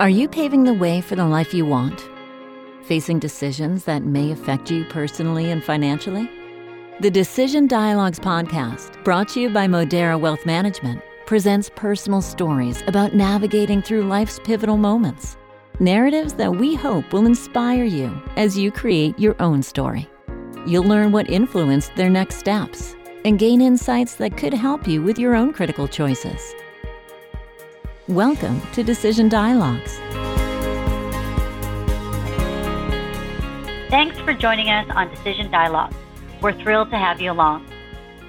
Are you paving the way for the life you want? Facing decisions that may affect you personally and financially? The Decision Dialogues podcast, brought to you by Modera Wealth Management, presents personal stories about navigating through life's pivotal moments. Narratives that we hope will inspire you as you create your own story. You'll learn what influenced their next steps and gain insights that could help you with your own critical choices. Welcome to Decision Dialogues. Thanks for joining us on Decision Dialogues. We're thrilled to have you along.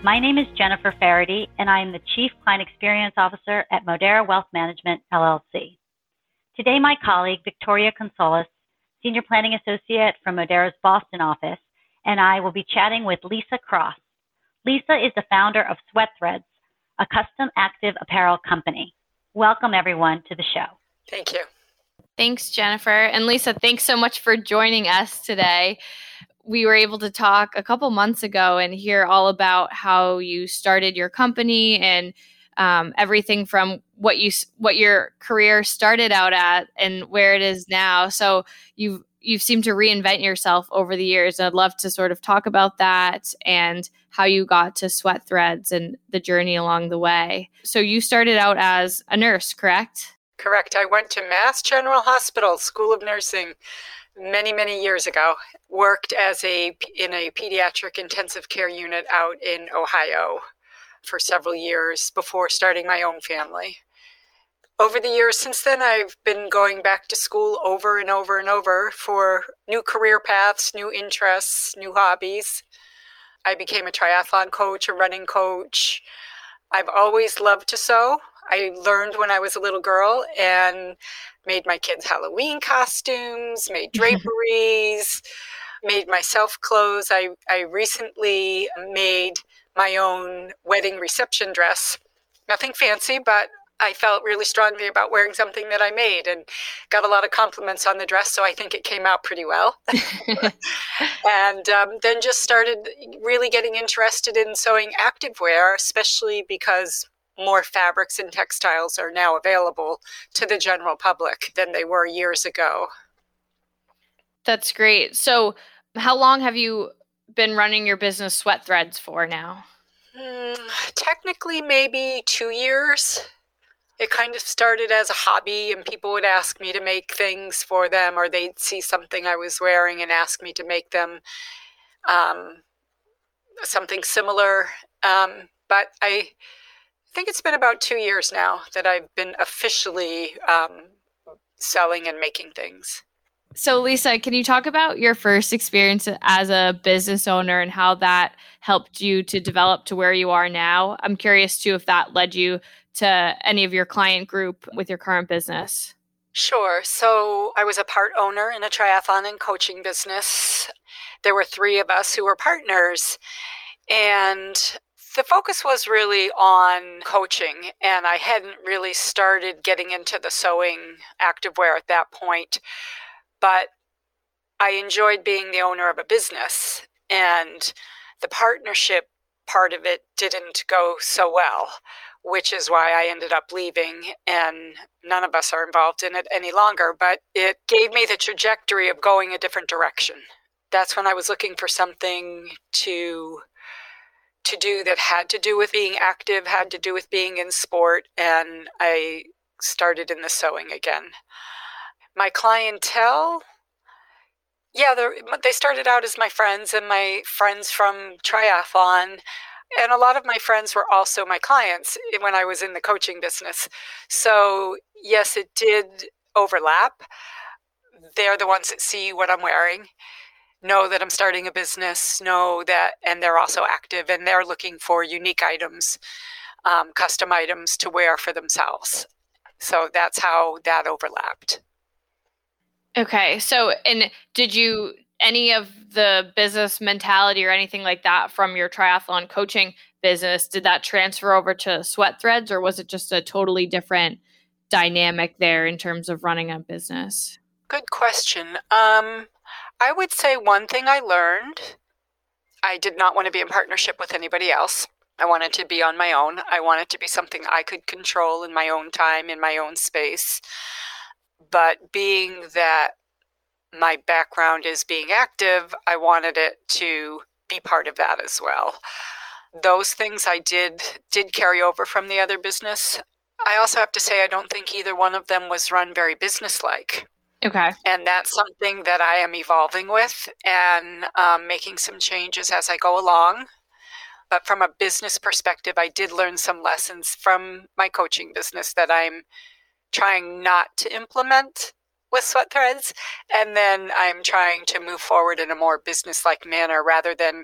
My name is Jennifer Faherty, and I am the Chief Client Experience Officer at Modera Wealth Management, LLC. Today, my colleague, Victoria Consoles, Senior Planning Associate from Modera's Boston office, and I will be chatting with Lisa Cross. Lisa is the founder of Sweat Threadz, a custom active apparel company. Welcome, everyone, to the show. Thank you. Thanks, Jennifer. And Lisa, thanks so much for joining us today. We were able to talk a couple months ago and hear all about how you started your company and um, everything from what you what your career started out at and where it is now. So you've you've seemed to reinvent yourself over the years. I'd love to sort of talk about that and how you got to Sweat Threadz and the journey along the way. So you started out as a nurse, correct? Correct. I went to Mass General Hospital School of Nursing many many years ago. Worked as a in a pediatric intensive care unit out in Ohio for several years before starting my own family over the years since then, I've been going back to school over and over and over for new career paths, new interests, new hobbies. I became a triathlon coach, a running coach. I've always loved to sew. I learned when I was a little girl and made my kids Halloween costumes, made draperies, made myself clothes. I, I recently made my own wedding reception dress. Nothing fancy, but I felt really strongly about wearing something that I made and got a lot of compliments on the dress. So I think it came out pretty well. and um, then just started really getting interested in sewing activewear, especially because more fabrics and textiles are now available to the general public than they were years ago. That's great. So, how long have you been running your business Sweat Threadz for now? Mm, technically, maybe two years it kind of started as a hobby and people would ask me to make things for them or they'd see something i was wearing and ask me to make them um, something similar. Um, but i think it's been about two years now that i've been officially um, selling and making things so lisa can you talk about your first experience as a business owner and how that helped you to develop to where you are now i'm curious too if that led you to any of your client group with your current business? Sure. So I was a part owner in a triathlon and coaching business. There were three of us who were partners. And the focus was really on coaching, and I hadn't really started getting into the sewing activewear at that point. But I enjoyed being the owner of a business, and the partnership part of it didn't go so well which is why I ended up leaving, and none of us are involved in it any longer. But it gave me the trajectory of going a different direction. That's when I was looking for something to to do that had to do with being active, had to do with being in sport, and I started in the sewing again. My clientele, yeah, they started out as my friends and my friends from triathlon and a lot of my friends were also my clients when I was in the coaching business. So, yes, it did overlap. They're the ones that see what I'm wearing, know that I'm starting a business, know that, and they're also active and they're looking for unique items, um, custom items to wear for themselves. So that's how that overlapped. Okay. So, and did you any of the business mentality or anything like that from your triathlon coaching business did that transfer over to sweat threadz or was it just a totally different dynamic there in terms of running a business? Good question. Um, i would say one thing i learned i did not want to be in partnership with anybody else. I wanted to be on my own. I wanted to be something i could control in my own time in my own space But being that my background is being active, I wanted it to be part of that as well. Those things I did did carry over from the other business. I also have to say I don't think either one of them was run very businesslike. Okay. And that's something that I am evolving with and um, making some changes as I go along. But from a business perspective, I did learn some lessons from my coaching business that I'm trying not to implement with sweat threadz and then i'm trying to move forward in a more business-like manner rather than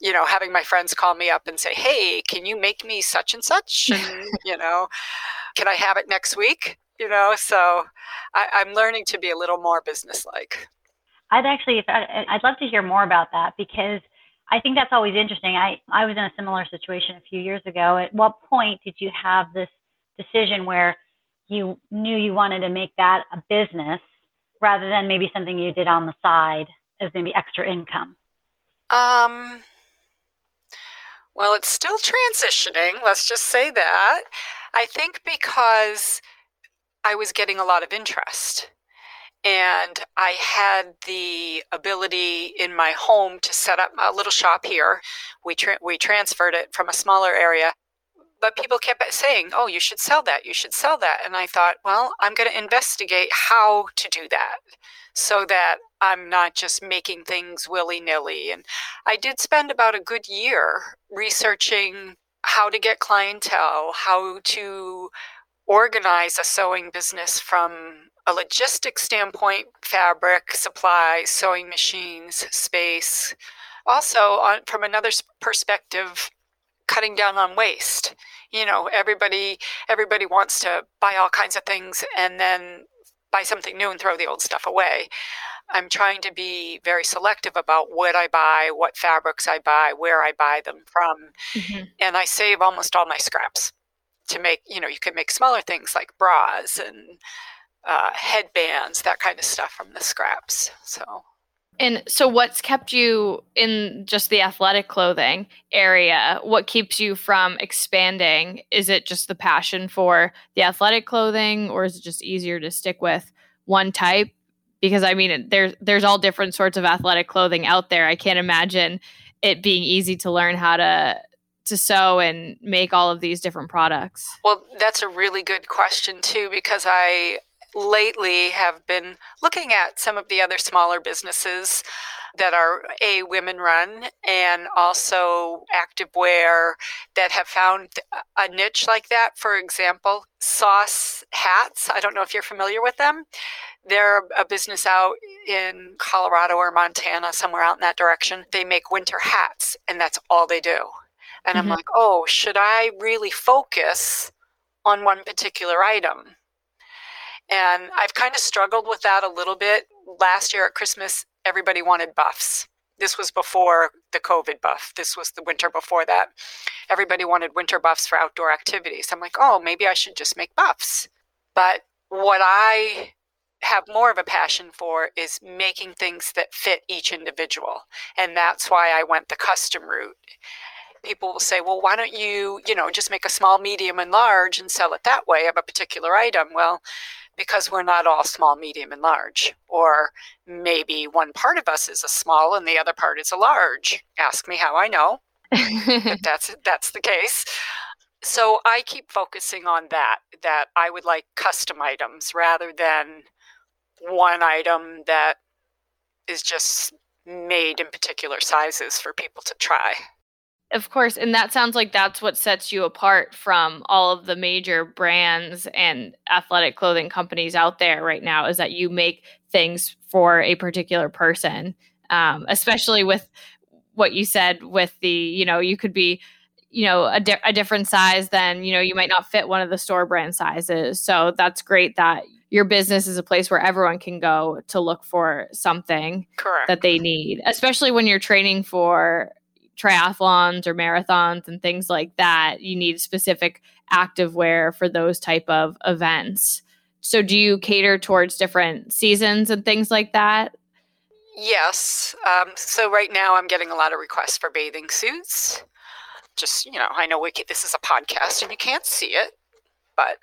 you know having my friends call me up and say hey can you make me such and such? And you know can i have it next week? You know so I, am learning to be a little more business-like. I'd actually uh, uh, i'd love to hear more about that because i think that's always interesting. I i was in a similar situation a few years ago. At what point did you have this decision where you knew you wanted to make that a business rather than maybe something you did on the side as maybe extra income? Um, well, it's still transitioning. Let's just say that. I think because I was getting a lot of interest and I had the ability in my home to set up a little shop here. We tra- we transferred it from a smaller area but people kept saying, "Oh, you should sell that. You should sell that." And I thought, "Well, I'm going to investigate how to do that so that I'm not just making things willy-nilly." And I did spend about a good year researching how to get clientele, how to organize a sewing business from a logistic standpoint, fabric, supplies, sewing machines, space. Also, on, from another perspective, cutting down on waste. You know, everybody everybody wants to buy all kinds of things and then buy something new and throw the old stuff away. I'm trying to be very selective about what I buy, what fabrics I buy, where I buy them from, mm-hmm. and I save almost all my scraps to make. You know, you can make smaller things like bras and uh, headbands, that kind of stuff from the scraps. So and so, what's kept you in just the athletic clothing area? What keeps you from expanding? Is it just the passion for the athletic clothing, or is it just easier to stick with one type? Because I mean, there's there's all different sorts of athletic clothing out there. I can't imagine it being easy to learn how to to sew and make all of these different products. Well, that's a really good question too, because I lately have been looking at some of the other smaller businesses that are a women run and also activewear that have found a niche like that. For example, Sauce Hats. I don't know if you're familiar with them. They're a business out in Colorado or Montana, somewhere out in that direction. They make winter hats, and that's all they do. And mm-hmm. I'm like, oh, should I really focus on one particular item? And I've kind of struggled with that a little bit. Last year at Christmas, everybody wanted buffs. This was before the COVID buff. This was the winter before that. Everybody wanted winter buffs for outdoor activities. I'm like, oh, maybe I should just make buffs. But what I have more of a passion for is making things that fit each individual. And that's why I went the custom route. People will say, well, why don't you, you know, just make a small, medium, and large and sell it that way of a particular item? Well, because we're not all small, medium, and large. Or maybe one part of us is a small and the other part is a large. Ask me how I know. that's that's the case. So I keep focusing on that. That I would like custom items rather than one item that is just made in particular sizes for people to try. Of course, and that sounds like that's what sets you apart from all of the major brands and athletic clothing companies out there right now is that you make things for a particular person. Um, especially with what you said with the, you know, you could be, you know, a, di- a different size than, you know, you might not fit one of the store brand sizes. So that's great that your business is a place where everyone can go to look for something Correct. that they need, especially when you're training for triathlons or marathons and things like that you need specific active wear for those type of events. So do you cater towards different seasons and things like that? Yes. Um, so right now i'm getting a lot of requests for bathing suits. Just you know i know we, this is a podcast and you can't see it but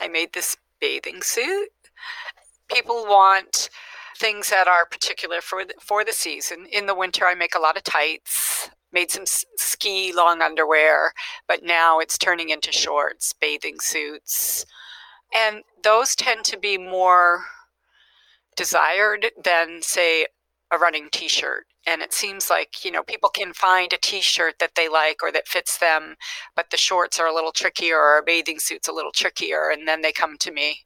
i made this bathing suit. People want things that are particular for the, for the season. In the winter, I make a lot of tights. Made some ski long underwear, but now it's turning into shorts, bathing suits, and those tend to be more desired than, say, a running t shirt. And it seems like, you know, people can find a t shirt that they like or that fits them, but the shorts are a little trickier or a bathing suit's a little trickier. And then they come to me.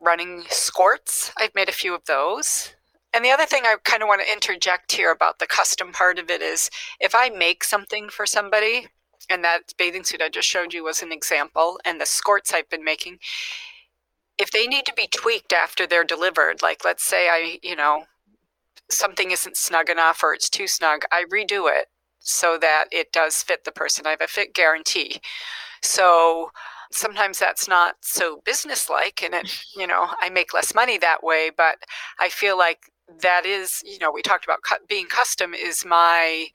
Running skirts, I've made a few of those. And the other thing I kind of want to interject here about the custom part of it is if I make something for somebody, and that bathing suit I just showed you was an example, and the skirts I've been making, if they need to be tweaked after they're delivered, like let's say I, you know, something isn't snug enough or it's too snug, I redo it so that it does fit the person. I have a fit guarantee. So sometimes that's not so businesslike and it, you know, I make less money that way, but I feel like that is, you know, we talked about being custom is my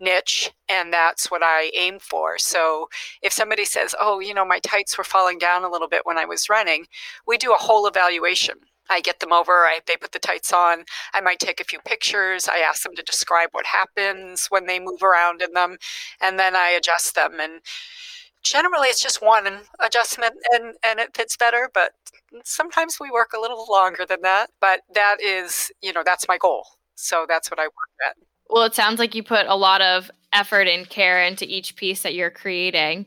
niche and that's what I aim for. So if somebody says, "Oh, you know, my tights were falling down a little bit when I was running," we do a whole evaluation. I get them over, I, they put the tights on. I might take a few pictures. I ask them to describe what happens when they move around in them, and then I adjust them. And generally, it's just one adjustment and, and it fits better, but sometimes we work a little longer than that. But that is, you know, that's my goal. So that's what I work at. Well, it sounds like you put a lot of effort and care into each piece that you're creating.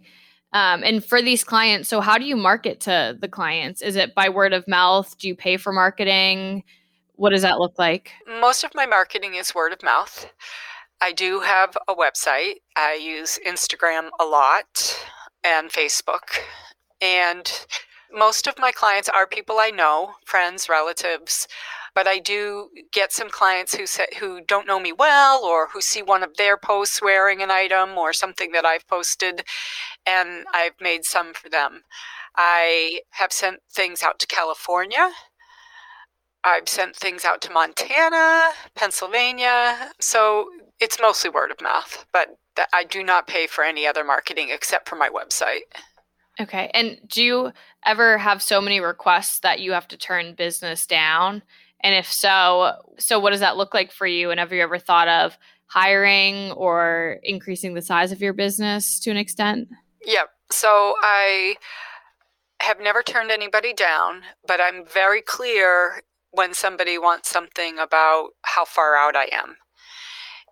Um, and for these clients, so how do you market to the clients? Is it by word of mouth? Do you pay for marketing? What does that look like? Most of my marketing is word of mouth. I do have a website. I use Instagram a lot and Facebook. And most of my clients are people I know, friends, relatives but I do get some clients who say, who don't know me well or who see one of their posts wearing an item or something that I've posted and I've made some for them. I have sent things out to California. I've sent things out to Montana, Pennsylvania. So it's mostly word of mouth, but I do not pay for any other marketing except for my website. Okay. And do you ever have so many requests that you have to turn business down? And if so, so what does that look like for you? And have you ever thought of hiring or increasing the size of your business to an extent? Yep. So I have never turned anybody down, but I'm very clear when somebody wants something about how far out I am.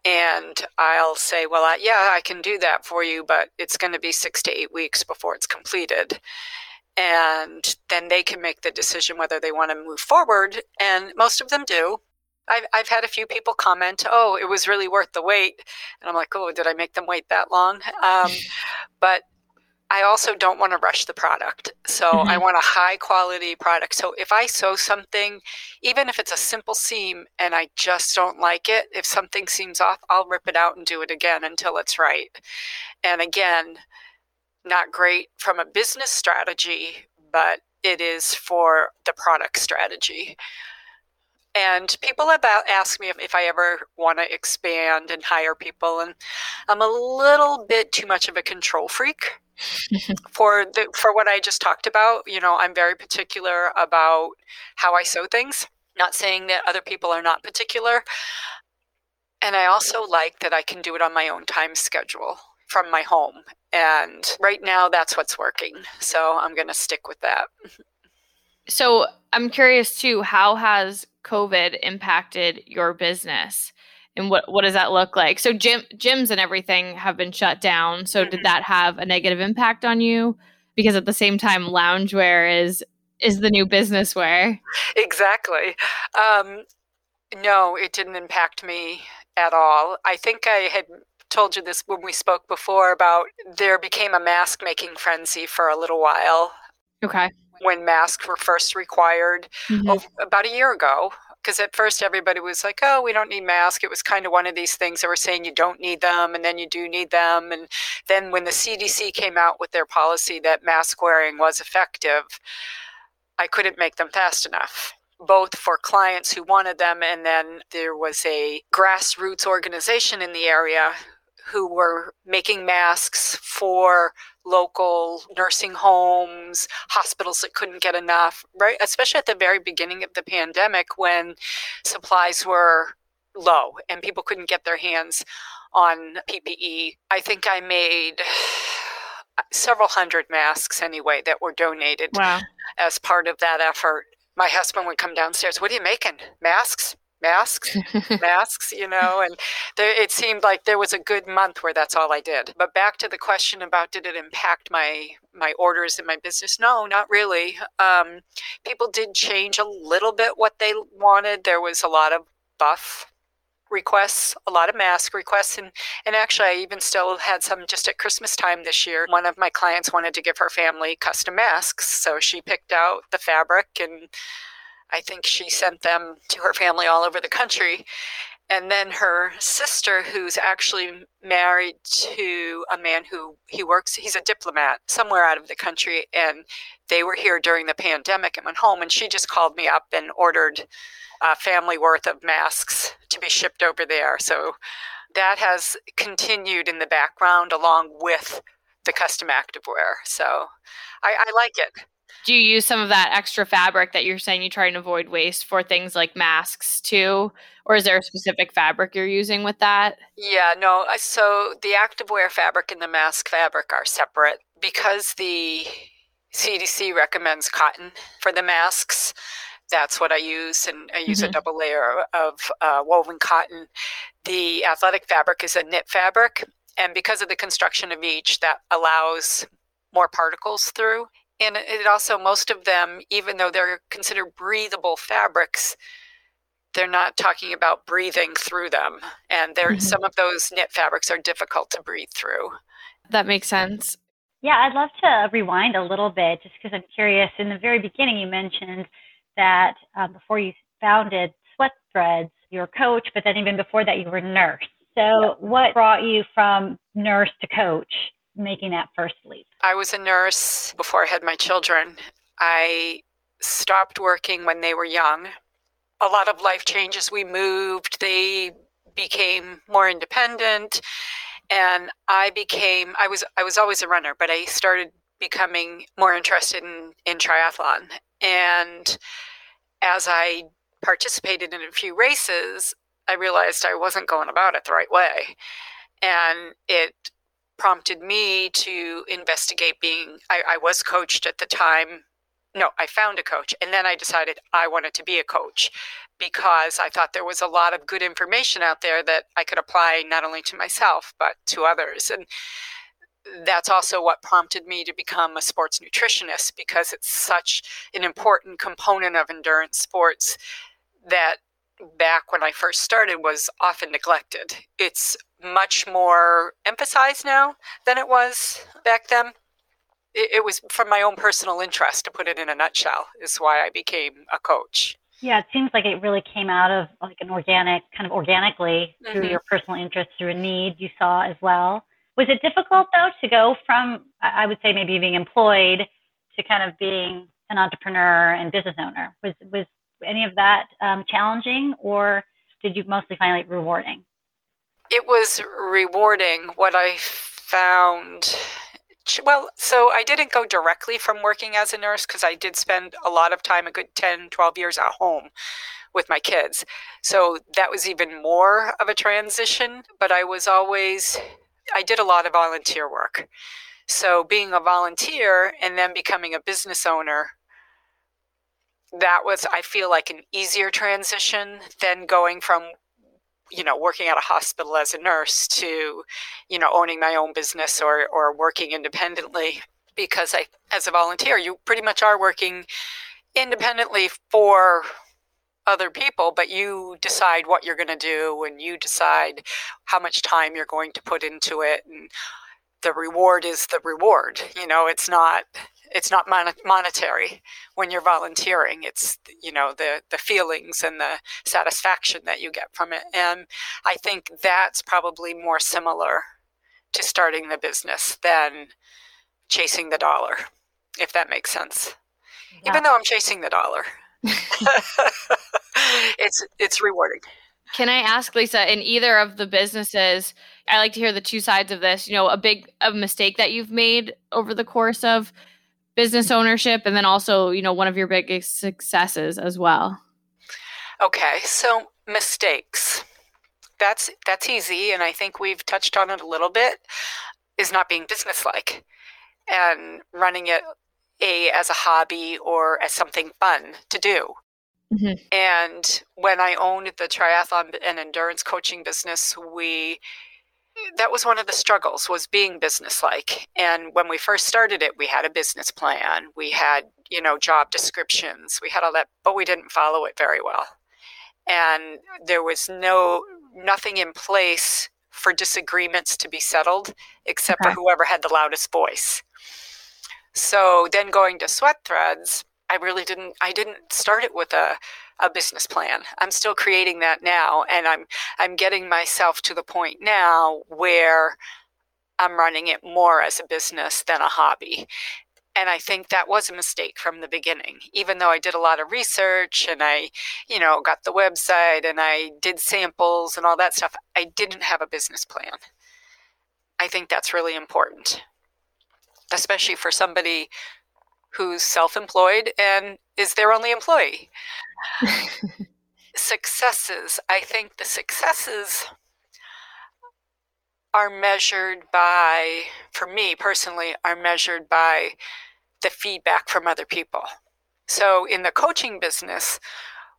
And I'll say, well, I, yeah, I can do that for you, but it's going to be six to eight weeks before it's completed and then they can make the decision whether they want to move forward. And most of them do. I've, I've had a few people comment, oh, it was really worth the wait. And I'm like, oh, did I make them wait that long? Um, but I also don't want to rush the product. So mm-hmm. I want a high quality product. So if I sew something, even if it's a simple seam and I just don't like it, if something seems off, I'll rip it out and do it again until it's right. And again, not great from a business strategy, but it is for the product strategy. And people have asked me if, if I ever want to expand and hire people, and I'm a little bit too much of a control freak for the for what I just talked about. You know, I'm very particular about how I sew things. Not saying that other people are not particular, and I also like that I can do it on my own time schedule from my home. And right now, that's what's working. So I'm going to stick with that. So I'm curious too, how has COVID impacted your business? And what, what does that look like? So gym, gyms and everything have been shut down. So mm-hmm. did that have a negative impact on you? Because at the same time, loungewear is is the new business wear. Exactly. Um, no, it didn't impact me at all. I think I had told you this when we spoke before about there became a mask making frenzy for a little while. Okay. When masks were first required mm-hmm. over, about a year ago. Because at first everybody was like, oh, we don't need masks. It was kind of one of these things that were saying you don't need them and then you do need them. And then when the CDC came out with their policy that mask wearing was effective, I couldn't make them fast enough both for clients who wanted them and then there was a grassroots organization in the area who were making masks for local nursing homes, hospitals that couldn't get enough, right? Especially at the very beginning of the pandemic when supplies were low and people couldn't get their hands on PPE. I think I made several hundred masks anyway that were donated wow. as part of that effort. My husband would come downstairs, What are you making? Masks? Masks, masks, you know, and there, it seemed like there was a good month where that's all I did. But back to the question about did it impact my my orders in my business? No, not really. Um, people did change a little bit what they wanted. There was a lot of buff requests, a lot of mask requests, and and actually I even still had some just at Christmas time this year. One of my clients wanted to give her family custom masks, so she picked out the fabric and I think she sent them to her family all over the country. And then her sister, who's actually married to a man who he works, he's a diplomat somewhere out of the country. And they were here during the pandemic and went home. And she just called me up and ordered a family worth of masks to be shipped over there. So that has continued in the background along with the custom activewear. So I, I like it. Do you use some of that extra fabric that you're saying you try and avoid waste for things like masks too? Or is there a specific fabric you're using with that? Yeah, no. So the activewear fabric and the mask fabric are separate because the CDC recommends cotton for the masks that's what I use, and I use mm-hmm. a double layer of uh, woven cotton. The athletic fabric is a knit fabric, and because of the construction of each, that allows more particles through. And it also, most of them, even though they're considered breathable fabrics, they're not talking about breathing through them. And there, mm-hmm. some of those knit fabrics are difficult to breathe through. That makes sense. Yeah, I'd love to rewind a little bit just because I'm curious. In the very beginning, you mentioned that um, before you founded Sweat Threadz, you were coach, but then even before that, you were nurse. So, what brought you from nurse to coach, making that first leap? I was a nurse before I had my children. I stopped working when they were young. A lot of life changes. We moved, they became more independent and I became I was I was always a runner, but I started becoming more interested in in triathlon and as I participated in a few races, I realized I wasn't going about it the right way. And it prompted me to investigate being, I, I was coached at the time. No, I found a coach. And then I decided I wanted to be a coach because I thought there was a lot of good information out there that I could apply not only to myself, but to others. And that's also what prompted me to become a sports nutritionist because it's such an important component of endurance sports that back when I first started was often neglected. It's much more emphasized now than it was back then. It, it, was from my own personal interest, to put it in a nutshell, is why I became a coach. Yeah, it seems like it really came out of like an organic, kind of organically through mm-hmm. your personal interest, through a need you saw as well. Was it difficult though to go from, I would say maybe being employed to kind of being an entrepreneur and business owner? Was was any of that um, challenging, or did you mostly find it rewarding? It was rewarding. What I found well, so I didn't go directly from working as a nurse because I did spend a lot of time, a good 10, 12 years at home with my kids. So that was even more of a transition, but I was always I did a lot of volunteer work. So being a volunteer and then becoming a business owner, that was, I feel like, an easier transition than going from, you know, working at a hospital as a nurse to, you know, owning my own business or, or working independently. Because I, as a volunteer, you pretty much are working independently for other people, but you decide what you're going to do and you decide how much time you're going to put into it. And the reward is the reward. You know, it's not it's not mon- monetary when you're volunteering. It's you know the the feelings and the satisfaction that you get from it. And I think that's probably more similar to starting the business than chasing the dollar, if that makes sense. Yeah. Even though I'm chasing the dollar. it's it's rewarding. Can I ask Lisa, in either of the businesses, I like to hear the two sides of this, you know, a big a mistake that you've made over the course of business ownership and then also, you know, one of your biggest successes as well. Okay, so mistakes. That's that's easy and I think we've touched on it a little bit is not being businesslike and running it a as a hobby or as something fun to do. Mm-hmm. And when I owned the triathlon and endurance coaching business, we that was one of the struggles was being businesslike. And when we first started it we had a business plan. We had you know job descriptions. We had all that but we didn't follow it very well. And there was no nothing in place for disagreements to be settled except okay. for whoever had the loudest voice. So then going to sweat threadz i really didn't i didn't start it with a a business plan. I'm still creating that now and I'm I'm getting myself to the point now where I'm running it more as a business than a hobby. And I think that was a mistake from the beginning. Even though I did a lot of research and I, you know, got the website and I did samples and all that stuff, I didn't have a business plan. I think that's really important, especially for somebody who's self employed and is their only employee. successes. I think the successes are measured by, for me personally, are measured by the feedback from other people. So in the coaching business,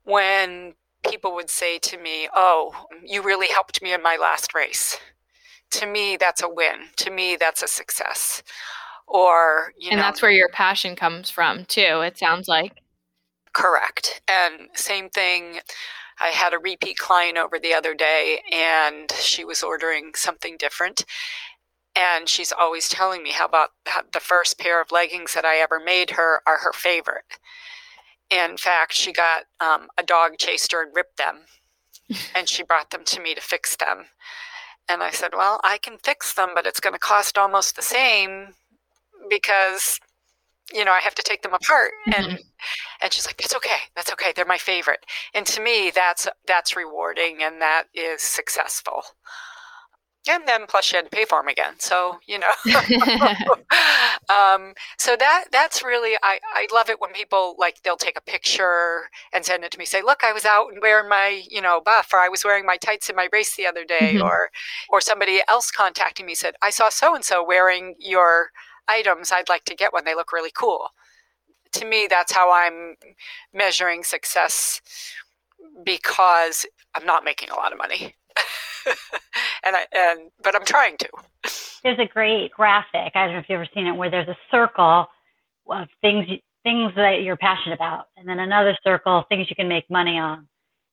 when people would say to me, Oh, you really helped me in my last race. To me, that's a win. To me, that's a success. Or, you and know, that's where your passion comes from, too, it sounds like. Correct. And same thing. I had a repeat client over the other day and she was ordering something different. And she's always telling me how about the first pair of leggings that I ever made her are her favorite. In fact, she got um, a dog chased her and ripped them. and she brought them to me to fix them. And I said, Well, I can fix them, but it's going to cost almost the same because you know, I have to take them apart. Mm-hmm. And and she's like, It's okay. That's okay. They're my favorite. And to me, that's that's rewarding and that is successful. And then plus she had to pay for them again. So, you know. um, so that that's really I, I love it when people like they'll take a picture and send it to me, say, Look, I was out and wearing my, you know, buff or I was wearing my tights in my race the other day mm-hmm. or or somebody else contacting me said, I saw so and so wearing your items I'd like to get when they look really cool. To me, that's how I'm measuring success because I'm not making a lot of money. and I and but I'm trying to. There's a great graphic. I don't know if you've ever seen it where there's a circle of things things that you're passionate about, and then another circle things you can make money on.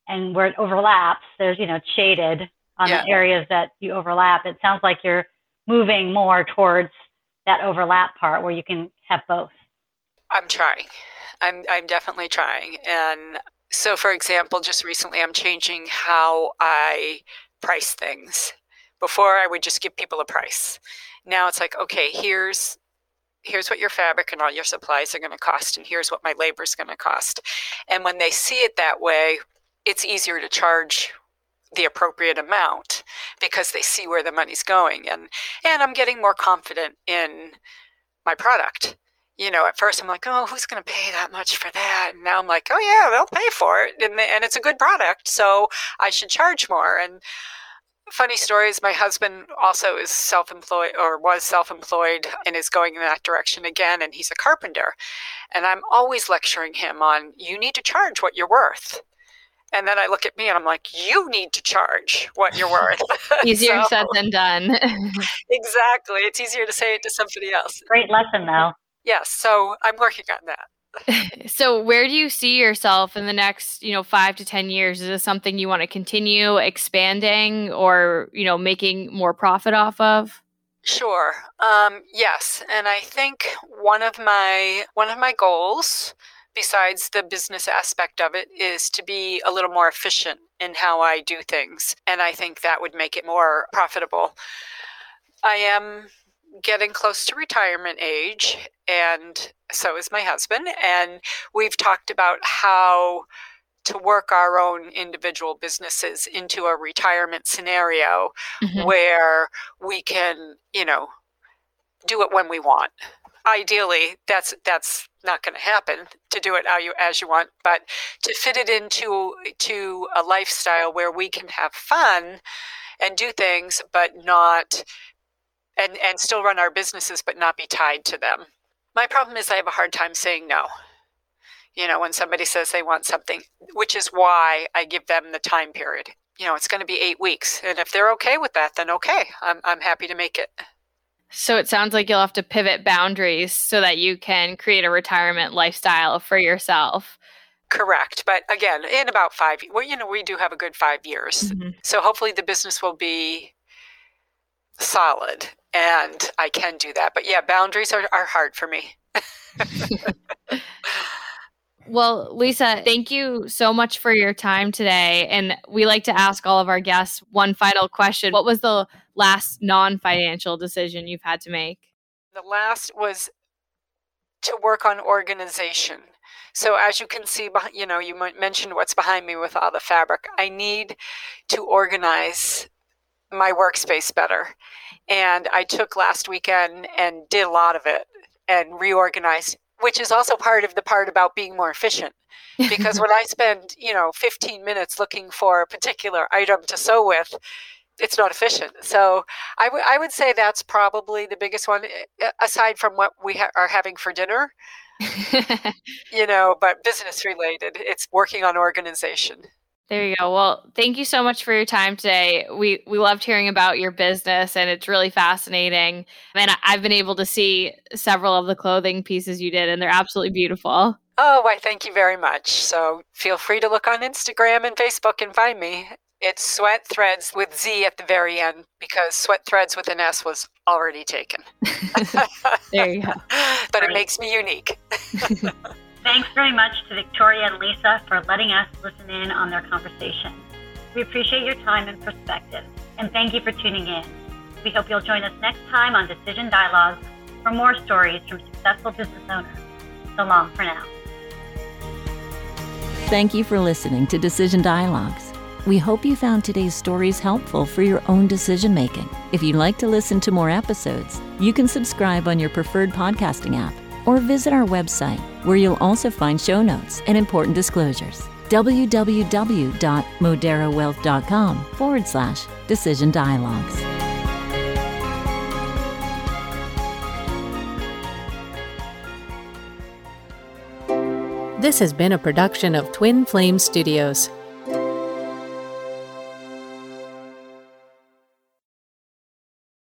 And where it overlaps, there's you know shaded on yeah. the areas that you overlap. It sounds like you're moving more towards that overlap part where you can have both? I'm trying. I'm I'm definitely trying. And so for example, just recently I'm changing how I price things. Before I would just give people a price. Now it's like, okay, here's here's what your fabric and all your supplies are going to cost and here's what my labor is going to cost. And when they see it that way, it's easier to charge the appropriate amount because they see where the money's going and and I'm getting more confident in my product. You know, at first I'm like, oh, who's going to pay that much for that? And now I'm like, oh yeah, they'll pay for it, and and it's a good product, so I should charge more. And funny stories, my husband also is self-employed or was self-employed and is going in that direction again, and he's a carpenter, and I'm always lecturing him on you need to charge what you're worth and then I look at me and I'm like, you need to charge what you're worth. easier so, said than done. exactly. It's easier to say it to somebody else. Great lesson, though. Yes. So I'm working on that. so where do you see yourself in the next you know five to ten years is this something you want to continue expanding or you know making more profit off of sure um, yes and i think one of my one of my goals besides the business aspect of it, is to be a little more efficient in how I do things. And I think that would make it more profitable. I am getting close to retirement age, and so is my husband. And we've talked about how to work our own individual businesses into a retirement scenario mm-hmm. where we can, you know, do it when we want. Ideally, that's that's not going to happen to do it how you as you want, but to fit it into to a lifestyle where we can have fun and do things, but not and and still run our businesses, but not be tied to them. My problem is I have a hard time saying no. You know, when somebody says they want something, which is why I give them the time period. You know, it's going to be eight weeks, and if they're okay with that, then okay, I'm I'm happy to make it. So it sounds like you'll have to pivot boundaries so that you can create a retirement lifestyle for yourself. Correct. But again, in about five, well, you know, we do have a good five years. Mm-hmm. So hopefully the business will be solid and I can do that. But yeah, boundaries are, are hard for me. well, Lisa, thank you so much for your time today. And we like to ask all of our guests one final question. What was the last non financial decision you've had to make? The last was to work on organization. So as you can see, you know, you mentioned what's behind me with all the fabric. I need to organize my workspace better. And I took last weekend and did a lot of it and reorganized, which is also part of the part about being more efficient. Because when I spend, you know, 15 minutes looking for a particular item to sew with, it's not efficient. So I, w- I would say that's probably the biggest one, eh, eh, aside from what we ha- are having for dinner. you know, but business related, it's working on organization. There you go. Well, thank you so much for your time today. We we loved hearing about your business and it's really fascinating. And I've been able to see several of the clothing pieces you did and they're absolutely beautiful. Oh, why thank you very much. So feel free to look on Instagram and Facebook and find me. It's Sweat Threadz with Z at the very end because Sweat Threads with an S was already taken. there you go. but it makes me unique. Thanks very much to Victoria and Lisa for letting us listen in on their conversation. We appreciate your time and perspective, and thank you for tuning in. We hope you'll join us next time on Decision Dialogues for more stories from successful business owners. So long for now. Thank you for listening to Decision Dialogues. We hope you found today's stories helpful for your own decision making. If you'd like to listen to more episodes, you can subscribe on your preferred podcasting app or visit our website where you'll also find show notes and important disclosures. www.moderawealth.com forward slash decision dialogues. This has been a production of Twin Flame Studios.